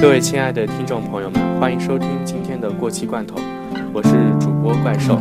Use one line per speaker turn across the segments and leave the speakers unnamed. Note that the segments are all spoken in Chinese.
各位亲爱的听众朋友们，欢迎收听今天的过期罐头，我是主播怪兽。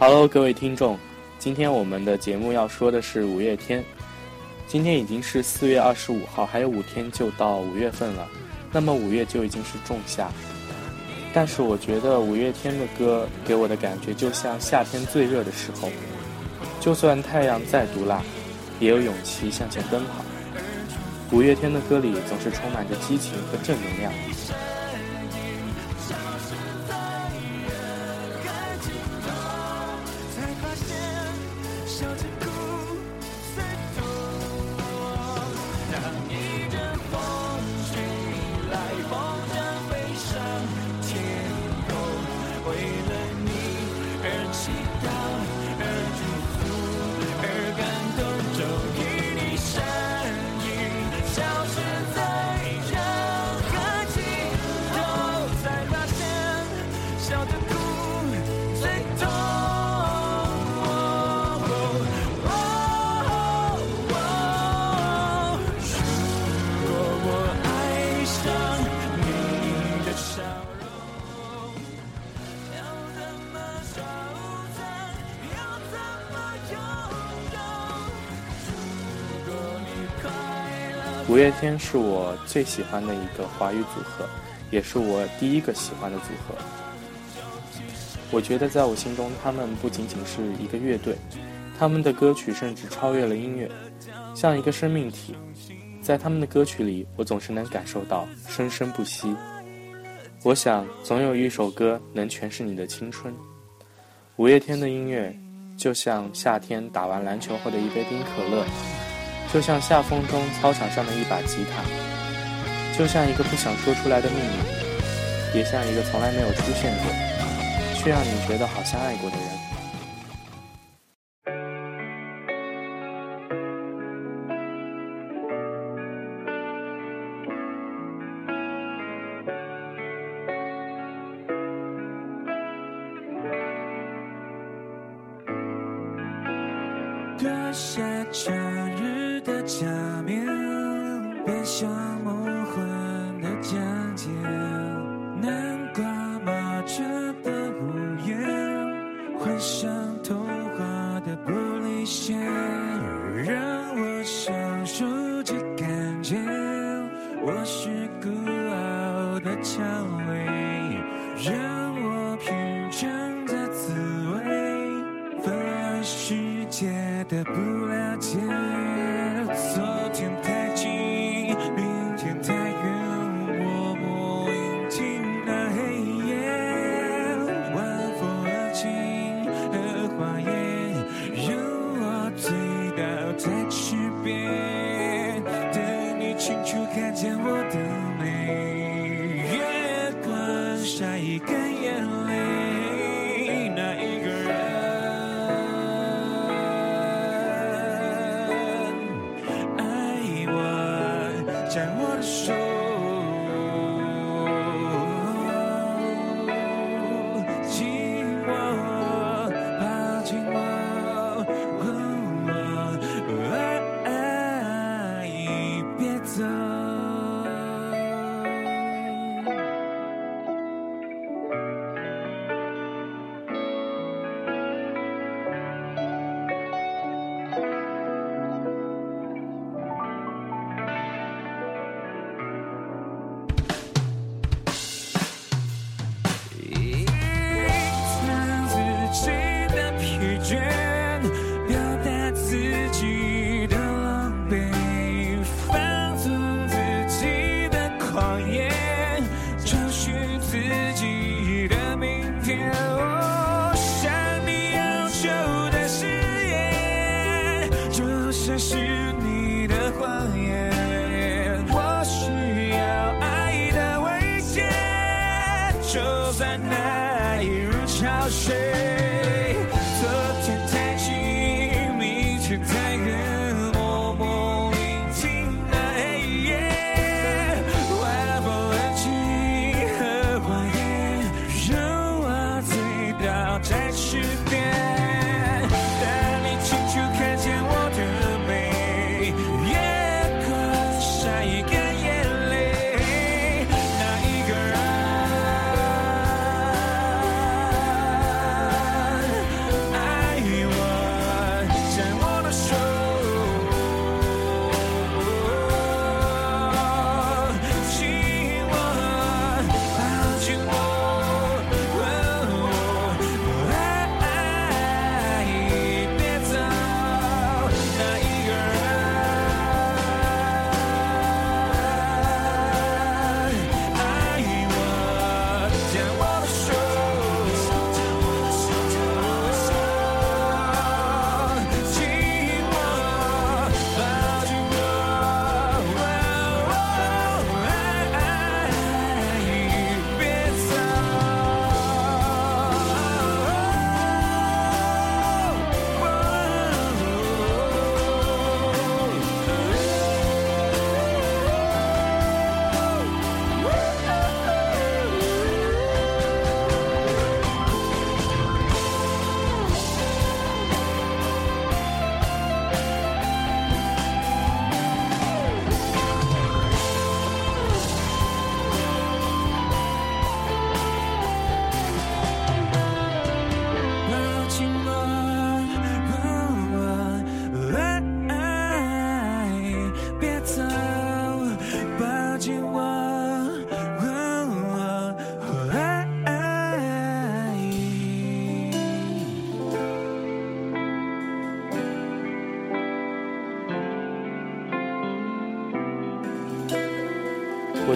Hello，各位听众，今天我们的节目要说的是五月天。今天已经是四月二十五号，还有五天就到五月份了，那么五月就已经是仲夏。但是我觉得五月天的歌给我的感觉就像夏天最热的时候，就算太阳再毒辣，也有勇气向前奔跑。五月天的歌里总是充满着激情和正能量。五月天是我最喜欢的一个华语组合，也是我第一个喜欢的组合。我觉得在我心中，他们不仅仅是一个乐队，他们的歌曲甚至超越了音乐，像一个生命体。在他们的歌曲里，我总是能感受到生生不息。我想，总有一首歌能诠释你的青春。五月天的音乐，就像夏天打完篮球后的一杯冰可乐，就像夏风中操场上的一把吉他，就像一个不想说出来的秘密，也像一个从来没有出现过，却让你觉得好像爱过的人。wish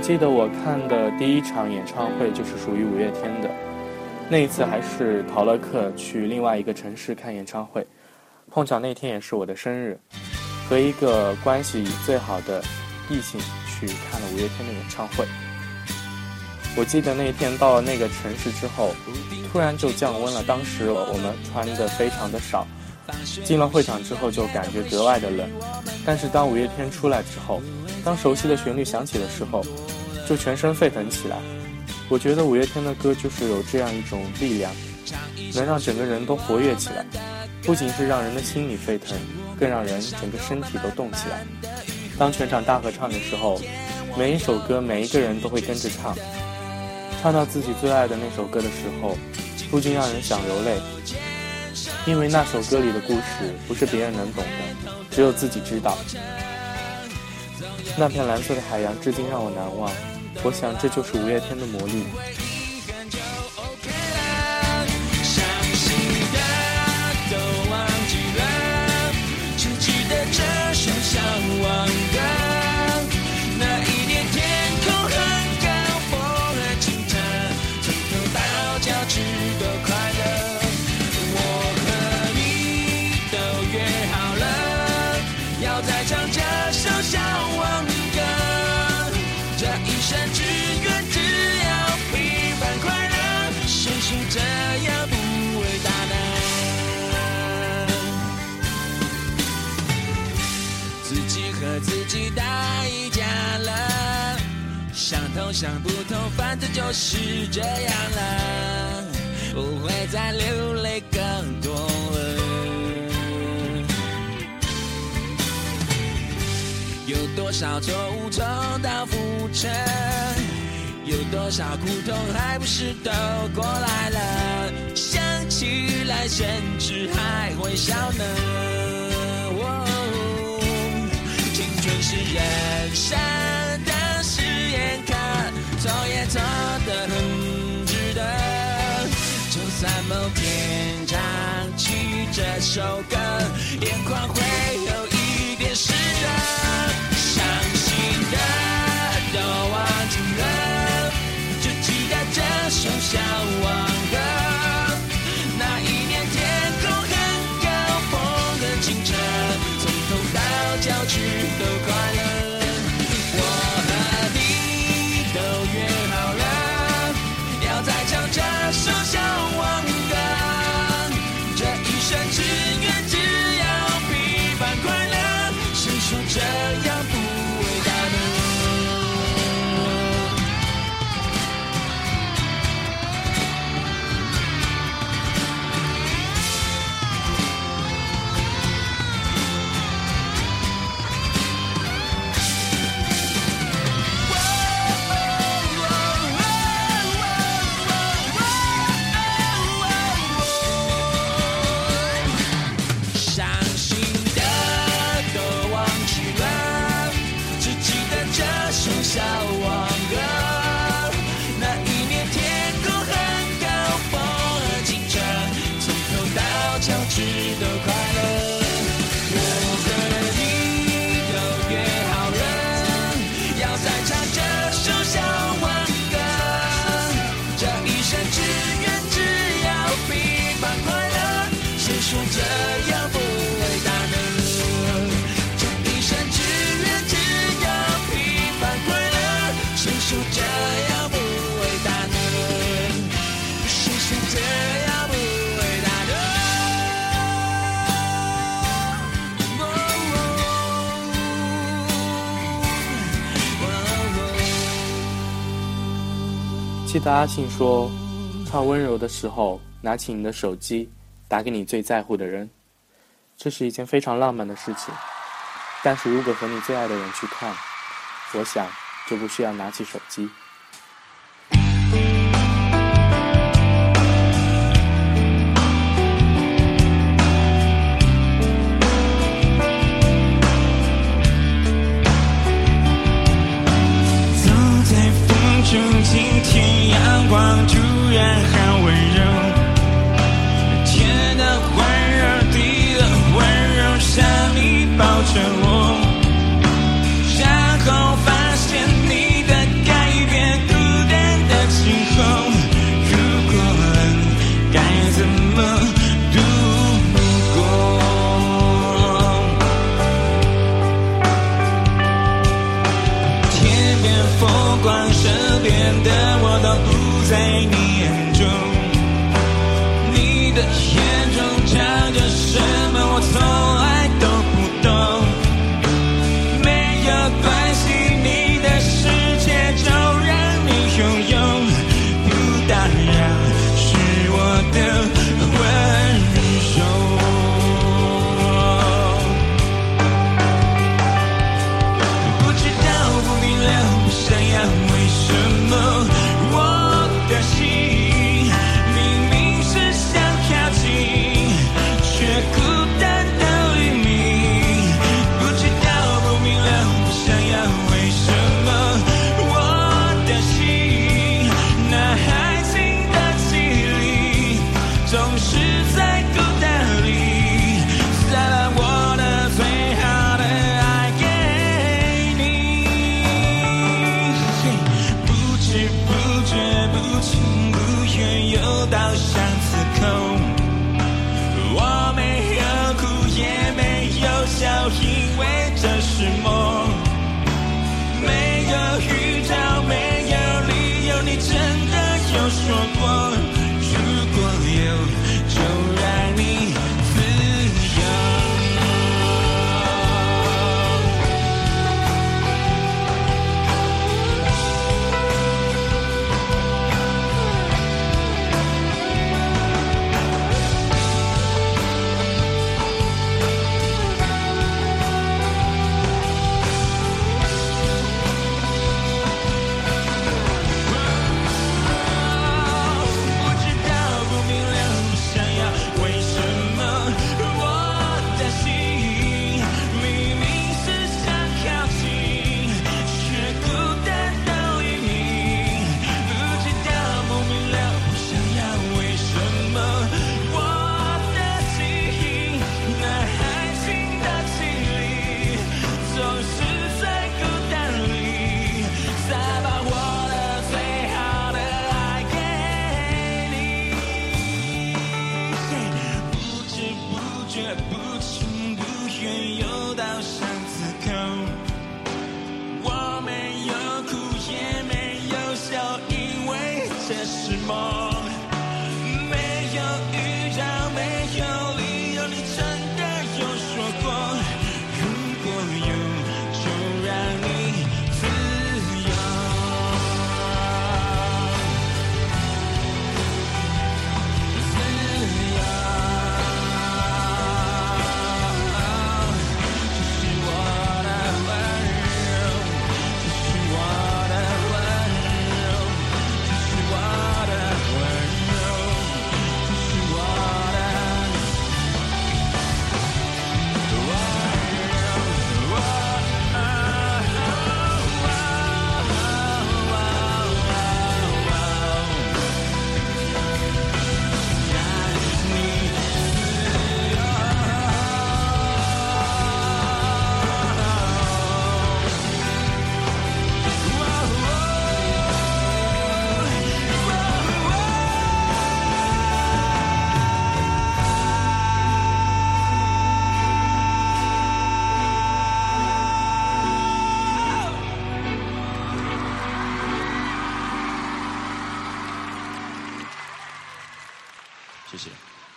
记得我看的第一场演唱会就是属于五月天的，那一次还是逃了课去另外一个城市看演唱会，碰巧那天也是我的生日，和一个关系最好的异性去看了五月天的演唱会。我记得那天到了那个城市之后，突然就降温了，当时我们穿的非常的少，进了会场之后就感觉格外的冷，但是当五月天出来之后，当熟悉的旋律响起的时候，就全身沸腾起来。我觉得五月天的歌就是有这样一种力量，能让整个人都活跃起来，不仅是让人的心里沸腾，更让人整个身体都动起来。当全场大合唱的时候，每一首歌每一个人都会跟着唱，唱到自己最爱的那首歌的时候，不禁让人想流泪，因为那首歌里的故事不是别人能懂的，只有自己知道。那片蓝色的海洋至今让我难忘，
我想这就是五月天的魔力。
想不通，反正就是这样了，不会再流泪更多了。有多少错误重蹈覆辙？有多少苦痛还不是都过来了？想起来甚至还会笑呢。青春是人生在某天唱起这首歌，眼眶
大阿信说：“唱温柔的时候，拿起你的手机，打给你最在乎的人，这是一件非常浪漫的事情。但是如果和你最爱的人去看，我想就不需要拿起手机。”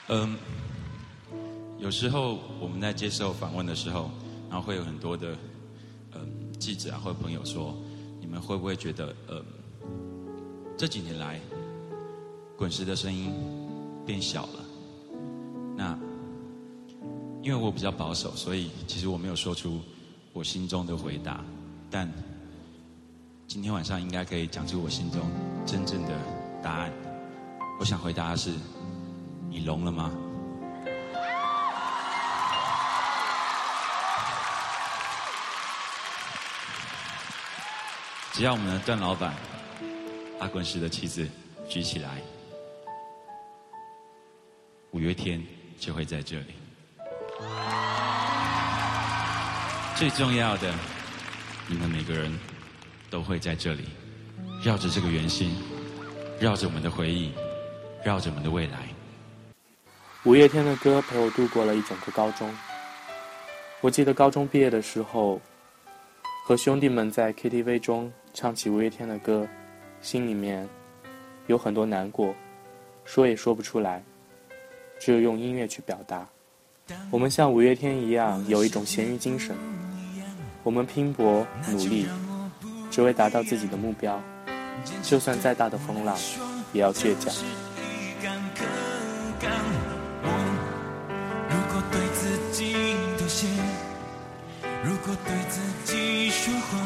嗯，有时候我们在接受访问的时候，然后会有很多的嗯记者啊或者朋友说，你们会不会觉得，嗯，这几年来滚石的声音变小了？那因为我比较保守，所以其实我没有说出我心中的回答，但今天晚上应该可以讲出我心中真正的答案。我想回答的是。你聋了吗？只要我们的段老板阿滚石的妻子举起来，五月天就会在这里。最重要的，你们每个人都会在这里，绕着这个圆心，绕着我们的回忆，绕着我们的未来。
五月天的歌陪我度过了一整个高中。我记得高中毕业的时候，和兄弟们在 KTV 中唱起五月天的歌，心里面有很多难过，说也说不出来，只有用音乐去表达。我们像五月天一样，有一种咸鱼精神。我们拼搏努力，只为达到自己的目标，就算再大的风浪，也要倔强。
如果对自己说谎，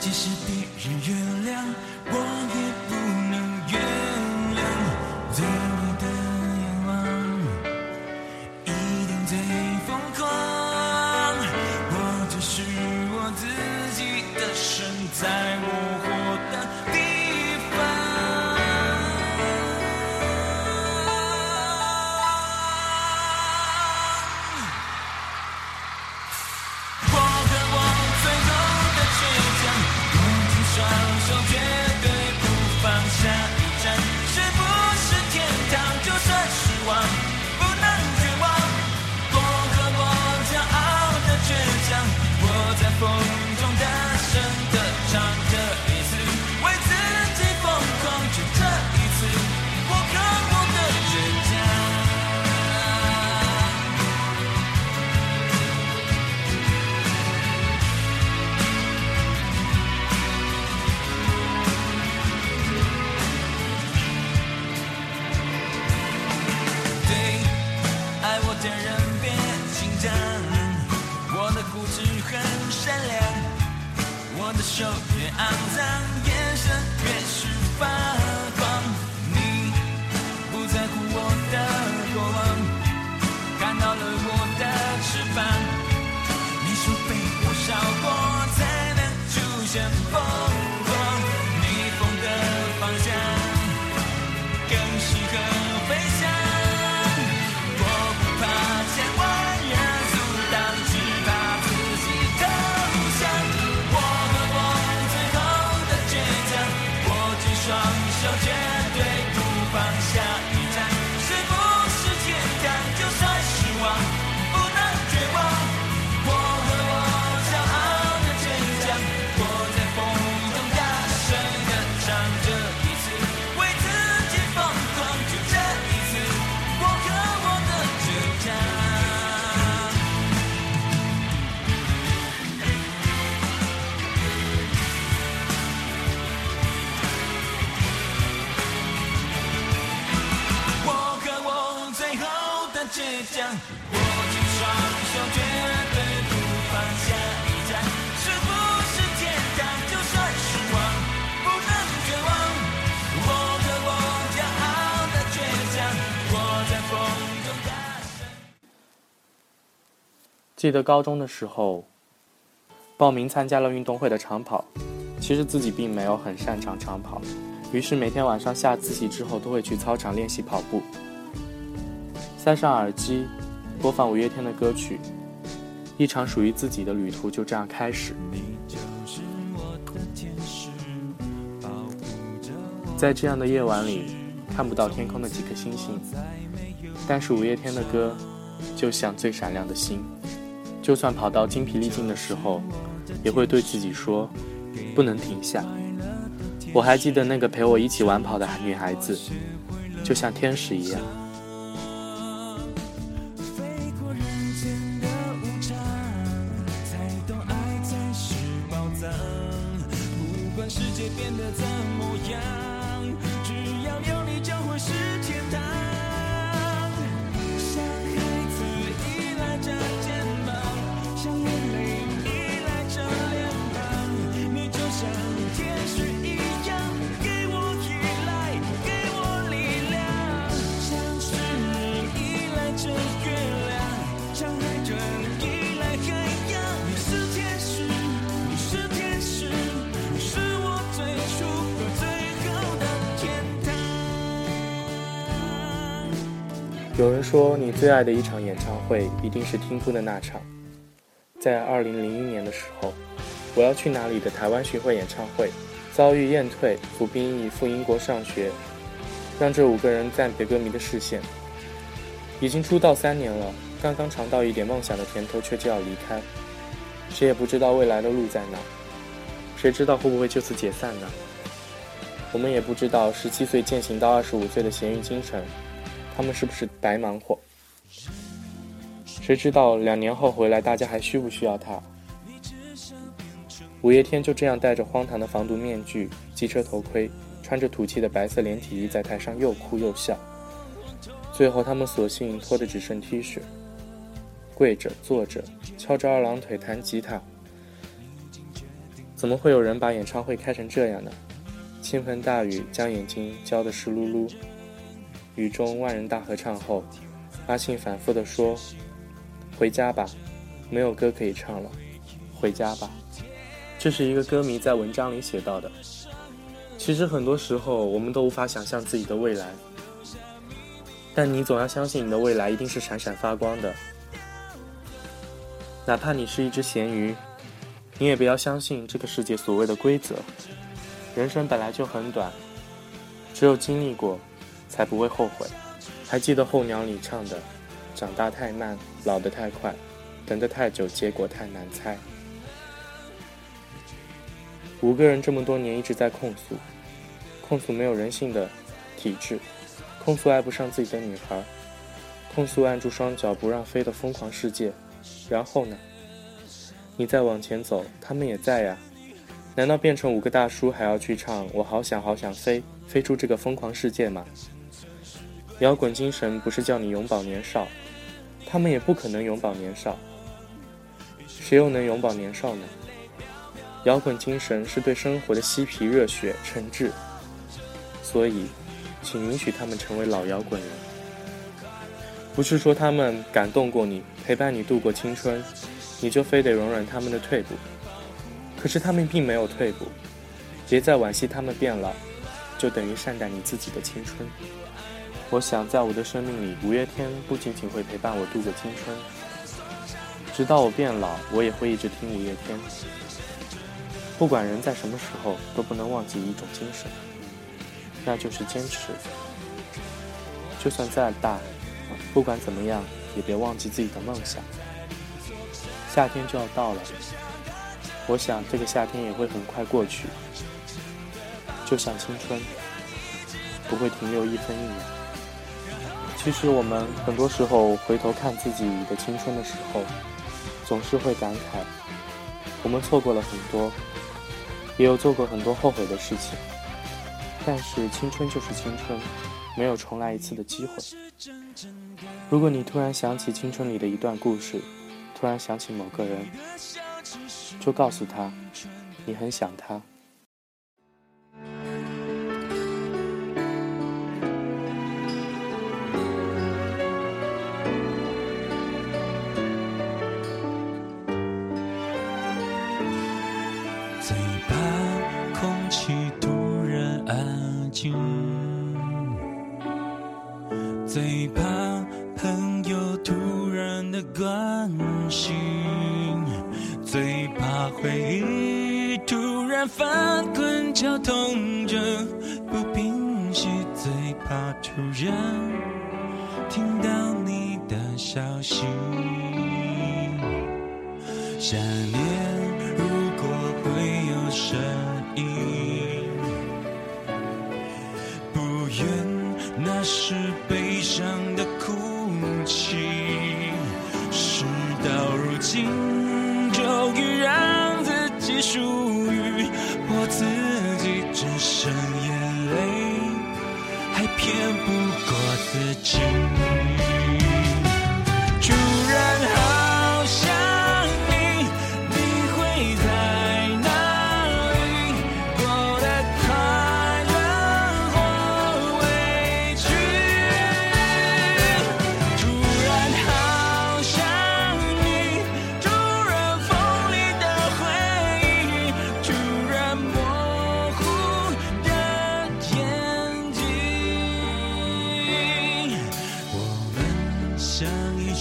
即使别人原谅，我也不能原谅。
记得高中的时候，报名参加了运动会的长跑，其实自己并没有很擅长长跑，于是每天晚上下自习之后都会去操场练习跑步，塞上耳机，播放五月天的歌曲，一场属于自己的旅途就这样开始。在这样的夜晚里，看不到天空的几颗星星，但是五月天的歌，就像最闪亮的星，就算跑到精疲力尽的时候，也会对自己说，不能停下。我还记得那个陪我一起玩跑的女孩子，就像天使一样。
有
人说，你最爱的一场演唱会一定是听哭的那场。在二零零一年的时候，我要去哪里的台湾巡回演唱会，遭遇验退，服兵役，赴英国上学，让这五个人暂别歌迷的视线。已经出道三年了，刚刚尝到一点梦想的甜头，却就要离开，谁也不知道未来的路在哪，谁知道会不会就此解散呢？我们也不知道十七岁践行到二十五岁的咸鱼精神。他们是不是白忙活？谁知道两年后回来，大家还需不需要他？五月天就这样戴着荒唐的防毒面具、机车头盔，穿着土气的白色连体衣，在台上又哭又笑。最后，他们索性脱的只剩 T 恤，跪着、坐着，翘着二郎腿弹吉他。怎么会有人把演唱会开成这样呢？倾盆大雨将眼睛浇得湿漉漉。雨中万人大合唱后，阿信反复地说：“回家吧，没有歌可以唱了，回家吧。”这是一个歌迷在文章里写到的。其实很多时候，我们都无法想象自己的未来，但你总要相信你的未来一定是闪闪发光的。哪怕你是一只咸鱼，你也不要相信这个世界所谓的规则。人生本来就很短，只有经历过。才不会后悔。还记得《候鸟》里唱的：“长大太慢，老得太快，等得太久，结果太难猜。”五个人这么多年一直在控诉，控诉没有人性的体制，控诉爱不上自己的女孩，控诉按住双脚不让飞的疯狂世界。然后呢？你再往前走，他们也在呀。难道变成五个大叔还要去唱“我好想好想飞，飞出这个疯狂世界”吗？摇滚精神不是叫你永葆年少，他们也不可能永葆年少。谁又能永葆年少呢？摇滚精神是对生活的嬉皮热血、诚挚，所以，请允许他们成为老摇滚人。不是说他们感动过你，陪伴你度过青春，你就非得容忍他们的退步。可是他们并没有退步，别再惋惜他们变老，就等于善待你自己的青春。我想，在我的生命里，五月天不仅仅会陪伴我度过青春，直到我变老，我也会一直听五月天。不管人在什么时候，都不能忘记一种精神，那就是坚持。就算再大，不管怎么样，也别忘记自己的梦想。夏天就要到了，我想这个夏天也会很快过去，就像青春，不会停留一分一秒。其实我们很多时候回头看自己的青春的时候，总是会感慨，我们错过了很多。也有做过很多后悔的事情，但是青春就是青春，没有重来一次的机会。如果你突然想起青春里的一段故事，突然想起某个人，就告诉他，你很想他。
最怕朋友突然的关心，最怕回忆突然翻滚绞痛着不平息，最怕突然听到你的消息。想念如果会有声音，是悲。伤的哭泣，事到如今，终于让自己属于我自己，只剩眼泪，还骗不过自己。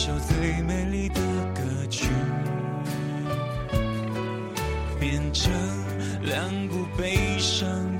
首最美丽的歌曲变成两部悲伤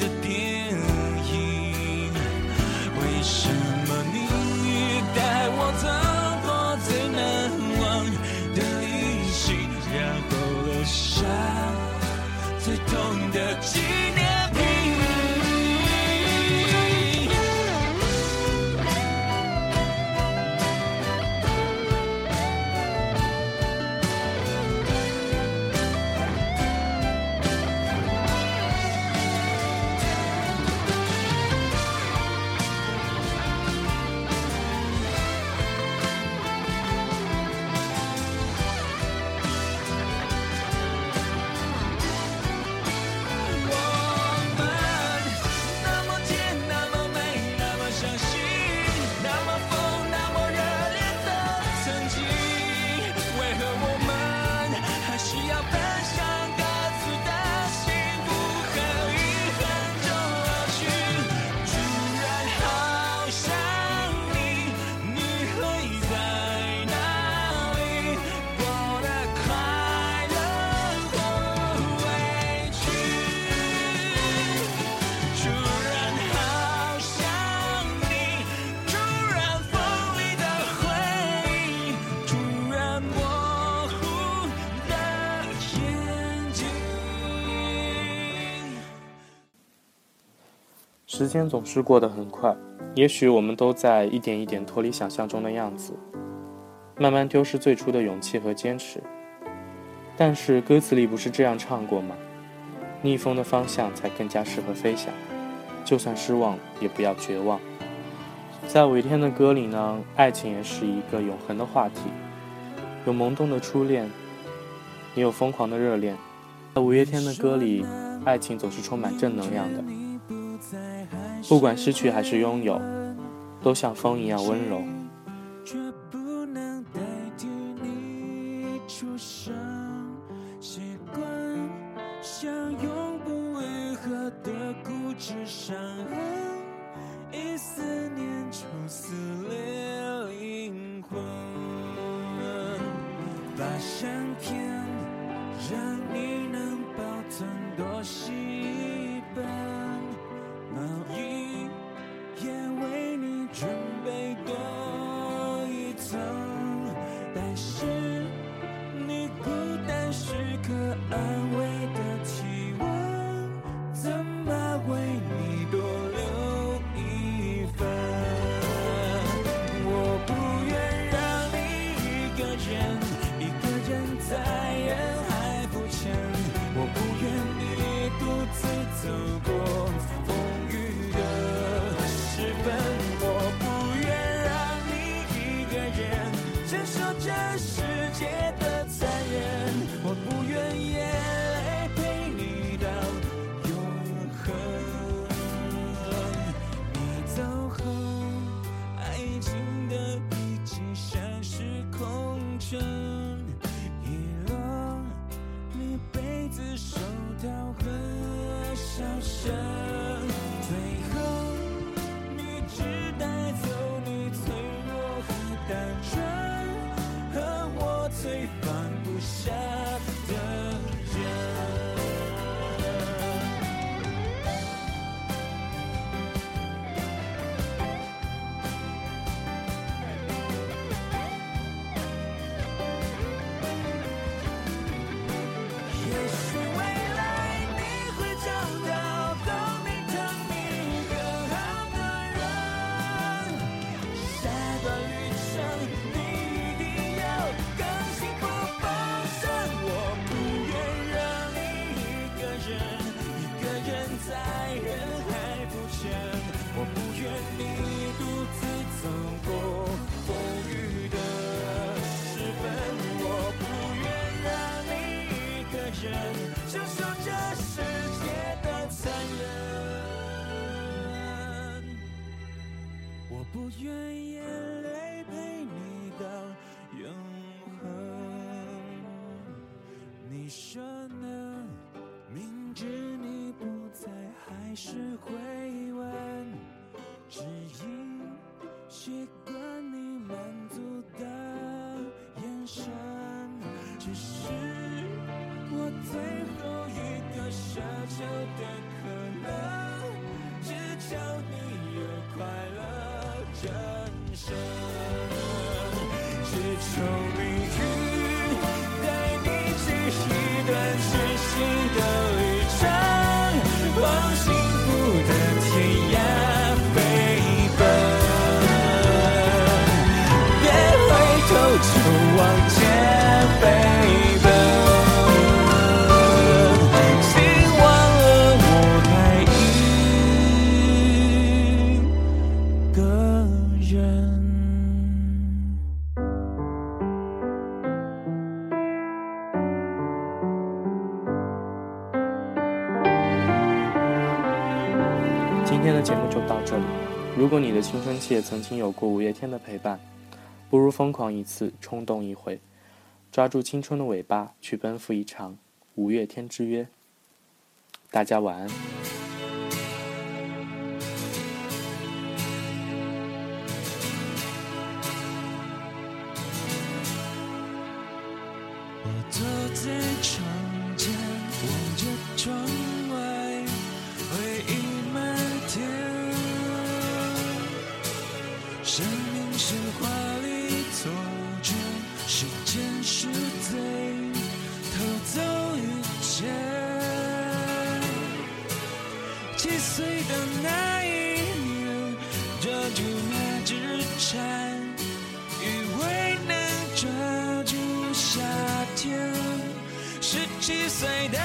时间总是过得很快也许我们都在一点一点脱离想象中的样子慢慢丢失最初的勇气和坚持。但是歌词里不是这样唱过吗？逆风的方向才更加适合飞翔就算失望也不要绝望。在五月天的歌里呢爱情也是一个永恒的话题有萌动的初恋也有疯狂的热恋。在五月天的歌里爱情总是充满正能量的不管失去还是拥有，都像风一样温柔。
习惯像永不的固执伤痕，一思念就撕裂灵魂。把相片让你能保存多一本。最放不下。只是我最后一个奢求的可能只求你有快乐人生只求命运带你去一段全新的
果你的青春期也曾经有过五月天的陪伴，不如疯狂一次，冲动一回，抓住青春的尾巴，去奔赴一场五月天之约。大家晚安。
我坐在窗前，望着窗。那一年抓住那只蝉以为能抓住夏天。十七岁的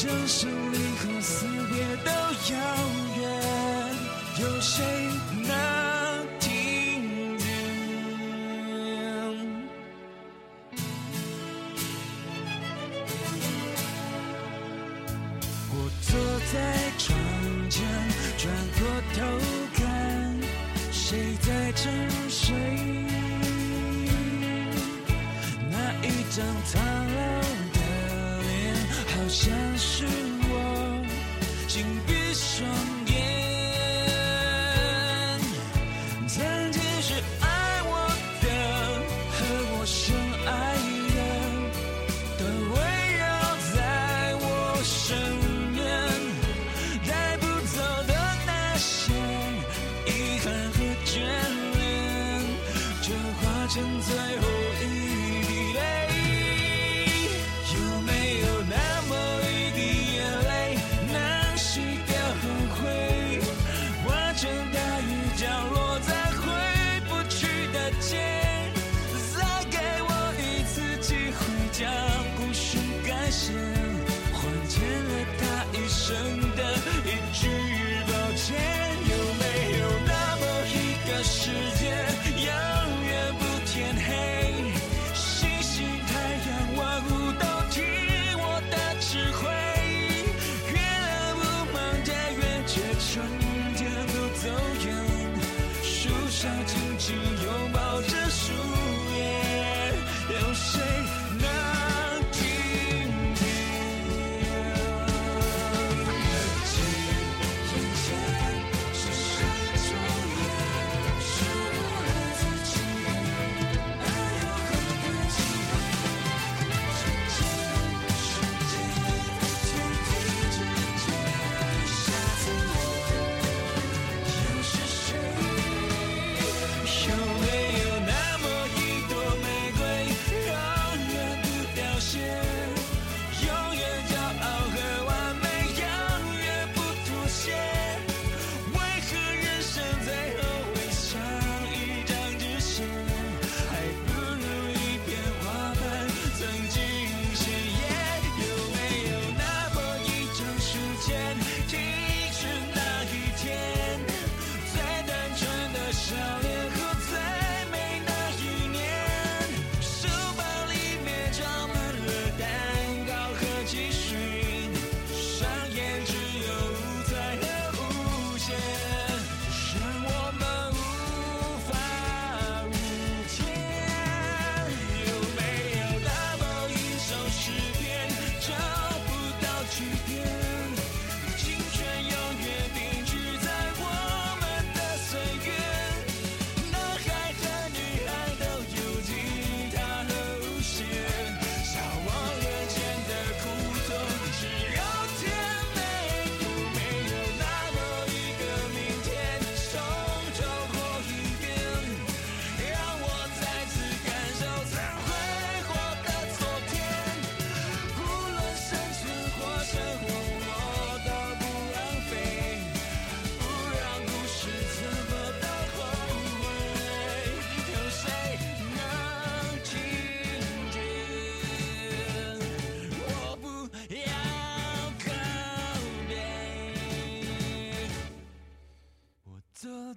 人生离合死别都遥远，有谁能听见？我坐在窗前，转过头看，谁在沉睡？那一张苍。像是下荆棘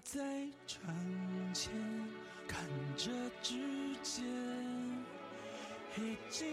在窗前看着指尖黑金